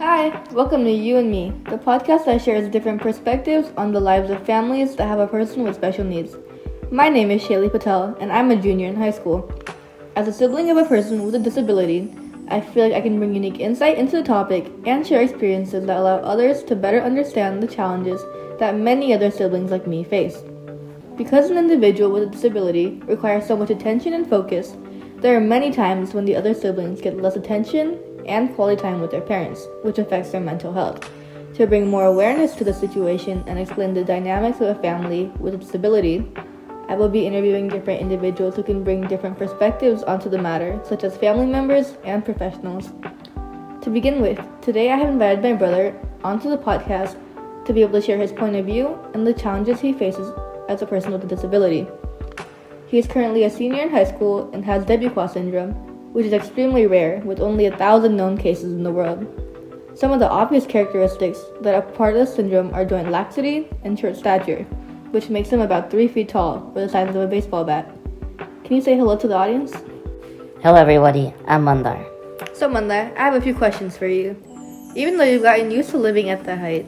Hi, welcome to You and Me, the podcast that shares different perspectives on the lives of families that have a person with special needs. My name is Shailey Patel, and I'm a junior in high school. As a sibling of a person with a disability, I feel like I can bring unique insight into the topic and share experiences that allow others to better understand the challenges that many other siblings like me face. Because an individual with a disability requires so much attention and focus, there are many times when the other siblings get less attention and quality time with their parents, which affects their mental health. To bring more awareness to the situation and explain the dynamics of a family with a disability, I will be interviewing different individuals who can bring different perspectives onto the matter, such as family members and professionals. To begin with, today I have invited my brother onto the podcast to be able to share his point of view and the challenges he faces as a person with a disability. He is currently a senior in high school and has Desbuquois syndrome, which is extremely rare, with only a thousand known cases in the world. Some of the obvious characteristics that are part of the syndrome are joint laxity and short stature, which makes him about 3 feet tall, or the size of a baseball bat. Can you say hello to the audience? Hello, everybody. I'm Mandar. So, Mandar, I have a few questions for you. Even though you've gotten used to living at that height,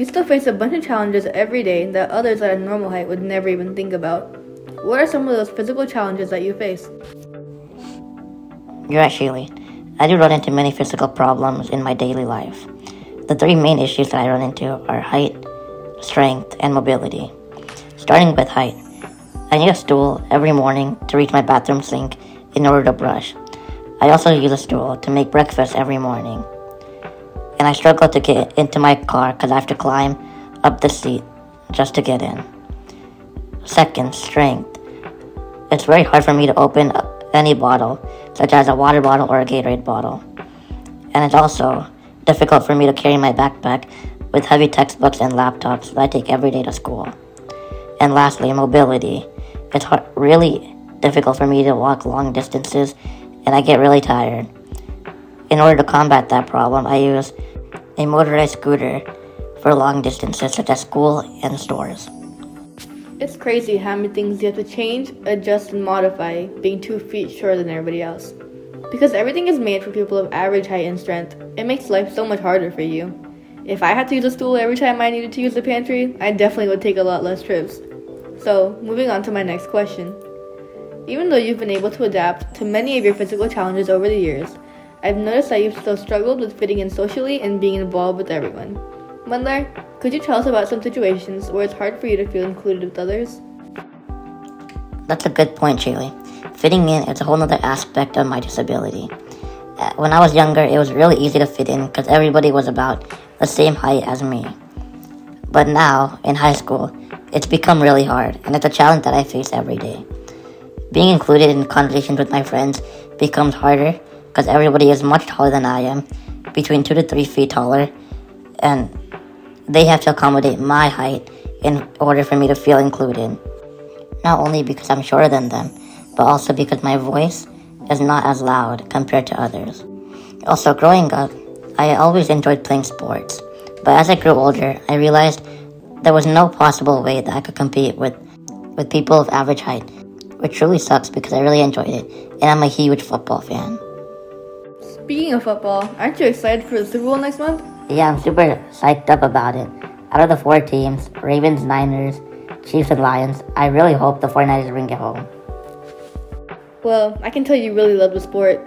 you still face a bunch of challenges every day that others at a normal height would never even think about. What are some of those physical challenges that you face? You're right, Shailey. I do run into many physical problems in my daily life. The three main issues that I run into are height, strength, and mobility. Starting with height, I need a stool every morning to reach my bathroom sink in order to brush. I also use a stool to make breakfast every morning. And I struggle to get into my car because I have to climb up the seat just to get in. Second, strength. It's very hard for me to open any bottle, such as a water bottle or a Gatorade bottle. And it's also difficult for me to carry my backpack with heavy textbooks and laptops that I take every day to school. And lastly, mobility. It's hard, really difficult for me to walk long distances and I get really tired. In order to combat that problem, I use a motorized scooter for long distances such as school and stores. It's crazy how many things you have to change, adjust, and modify being two feet shorter than everybody else. Because everything is made for people of average height and strength, it makes life so much harder for you. If I had to use a stool every time I needed to use the pantry, I definitely would take a lot less trips. So, moving on to my next question. Even though you've been able to adapt to many of your physical challenges over the years, I've noticed that you've still struggled with fitting in socially and being involved with everyone. Mandar, could you tell us about some situations where it's hard for you to feel included with others? That's a good point, Shailey. Fitting in is a whole other aspect of my disability. Uh, when I was younger, it was really easy to fit in because everybody was about the same height as me. But now, in high school, it's become really hard, and it's a challenge that I face every day. Being included in conversations with my friends becomes harder because everybody is much taller than I am, between two to three feet taller, and they have to accommodate my height in order for me to feel included. Not only because I'm shorter than them, but also because my voice is not as loud compared to others. Also, growing up, I always enjoyed playing sports, but as I grew older, I realized there was no possible way that I could compete with, with people of average height, which really sucks because I really enjoyed it, and I'm a huge football fan. Speaking of football, aren't you excited for the Super Bowl next month? Yeah, I'm super psyched up about it. Out of the four teams, Ravens, Niners, Chiefs, and Lions, I really hope the 49ers bring it home. Well, I can tell you really love the sport.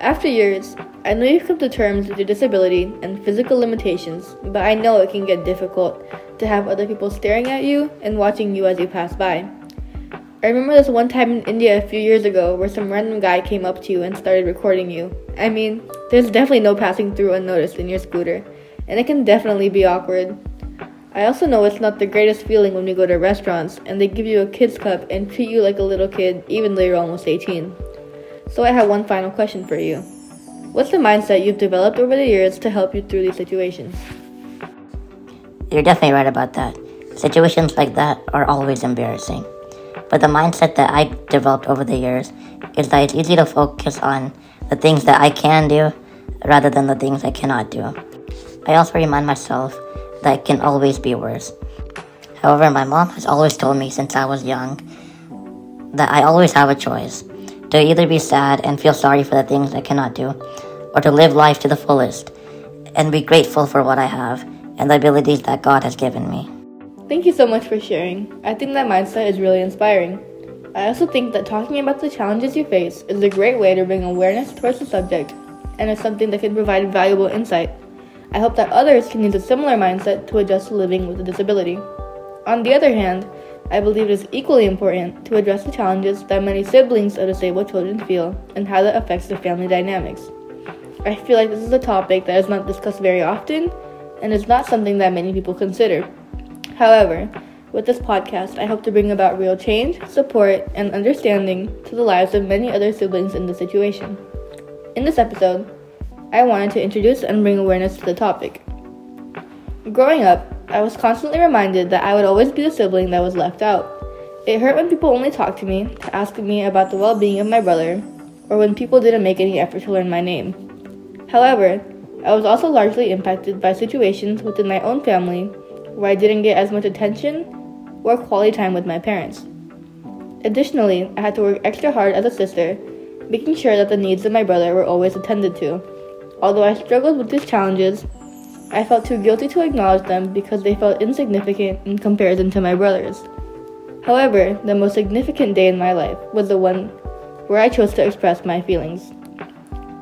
After years, I know you've come to terms with your disability and physical limitations, but I know it can get difficult to have other people staring at you and watching you as you pass by. I remember this one time in India a few years ago where some random guy came up to you and started recording you. I mean, there's definitely no passing through unnoticed in your scooter, and it can definitely be awkward. I also know it's not the greatest feeling when you go to restaurants and they give you a kid's cup and treat you like a little kid even though you're almost 18. So I have one final question for you. What's the mindset you've developed over the years to help you through these situations? You're definitely right about that. Situations like that are always embarrassing. But the mindset that I developed over the years is that it's easy to focus on the things that I can do rather than the things I cannot do. I also remind myself that it can always be worse. However, my mom has always told me since I was young that I always have a choice to either be sad and feel sorry for the things I cannot do, or to live life to the fullest and be grateful for what I have and the abilities that God has given me. Thank you so much for sharing. I think that mindset is really inspiring. I also think that talking about the challenges you face is a great way to bring awareness towards the subject and is something that can provide valuable insight. I hope that others can use a similar mindset to adjust to living with a disability. On the other hand, I believe it is equally important to address the challenges that many siblings of disabled children feel and how that affects their family dynamics. I feel like this is a topic that is not discussed very often and is not something that many people consider. However, with this podcast, I hope to bring about real change, support, and understanding to the lives of many other siblings in this situation. In this episode, I wanted to introduce and bring awareness to the topic. Growing up, I was constantly reminded that I would always be the sibling that was left out. It hurt when people only talked to me to ask me about the well being of my brother, or when people didn't make any effort to learn my name. However, I was also largely impacted by situations within my own family where I didn't get as much attention or quality time with my parents. Additionally, I had to work extra hard as a sister, making sure that the needs of my brother were always attended to. Although I struggled with these challenges, I felt too guilty to acknowledge them because they felt insignificant in comparison to my brothers. However, the most significant day in my life was the one where I chose to express my feelings.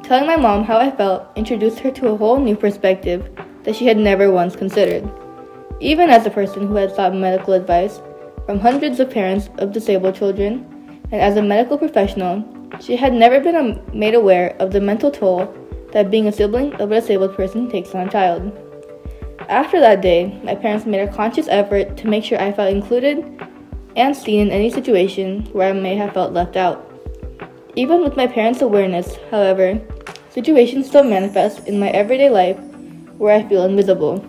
Telling my mom how I felt introduced her to a whole new perspective that she had never once considered. Even as a person who had sought medical advice from hundreds of parents of disabled children, and as a medical professional, she had never been um, made aware of the mental toll that being a sibling of a disabled person takes on a child. After that day, my parents made a conscious effort to make sure I felt included and seen in any situation where I may have felt left out. Even with my parents' awareness, however, situations still manifest in my everyday life where I feel invisible.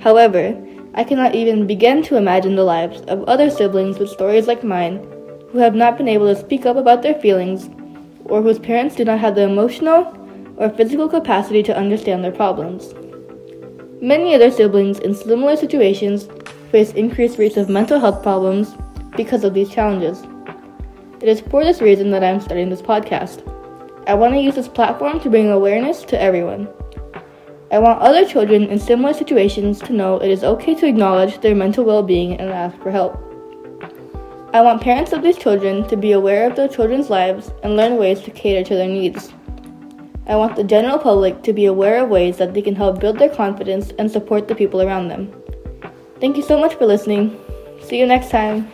However, I cannot even begin to imagine the lives of other siblings with stories like mine who have not been able to speak up about their feelings or whose parents do not have the emotional or physical capacity to understand their problems. Many other siblings in similar situations face increased rates of mental health problems because of these challenges. It is for this reason that I am starting this podcast. I want to use this platform to bring awareness to everyone. I want other children in similar situations to know it is okay to acknowledge their mental well being and ask for help. I want parents of these children to be aware of their children's lives and learn ways to cater to their needs. I want the general public to be aware of ways that they can help build their confidence and support the people around them. Thank you so much for listening. See you next time.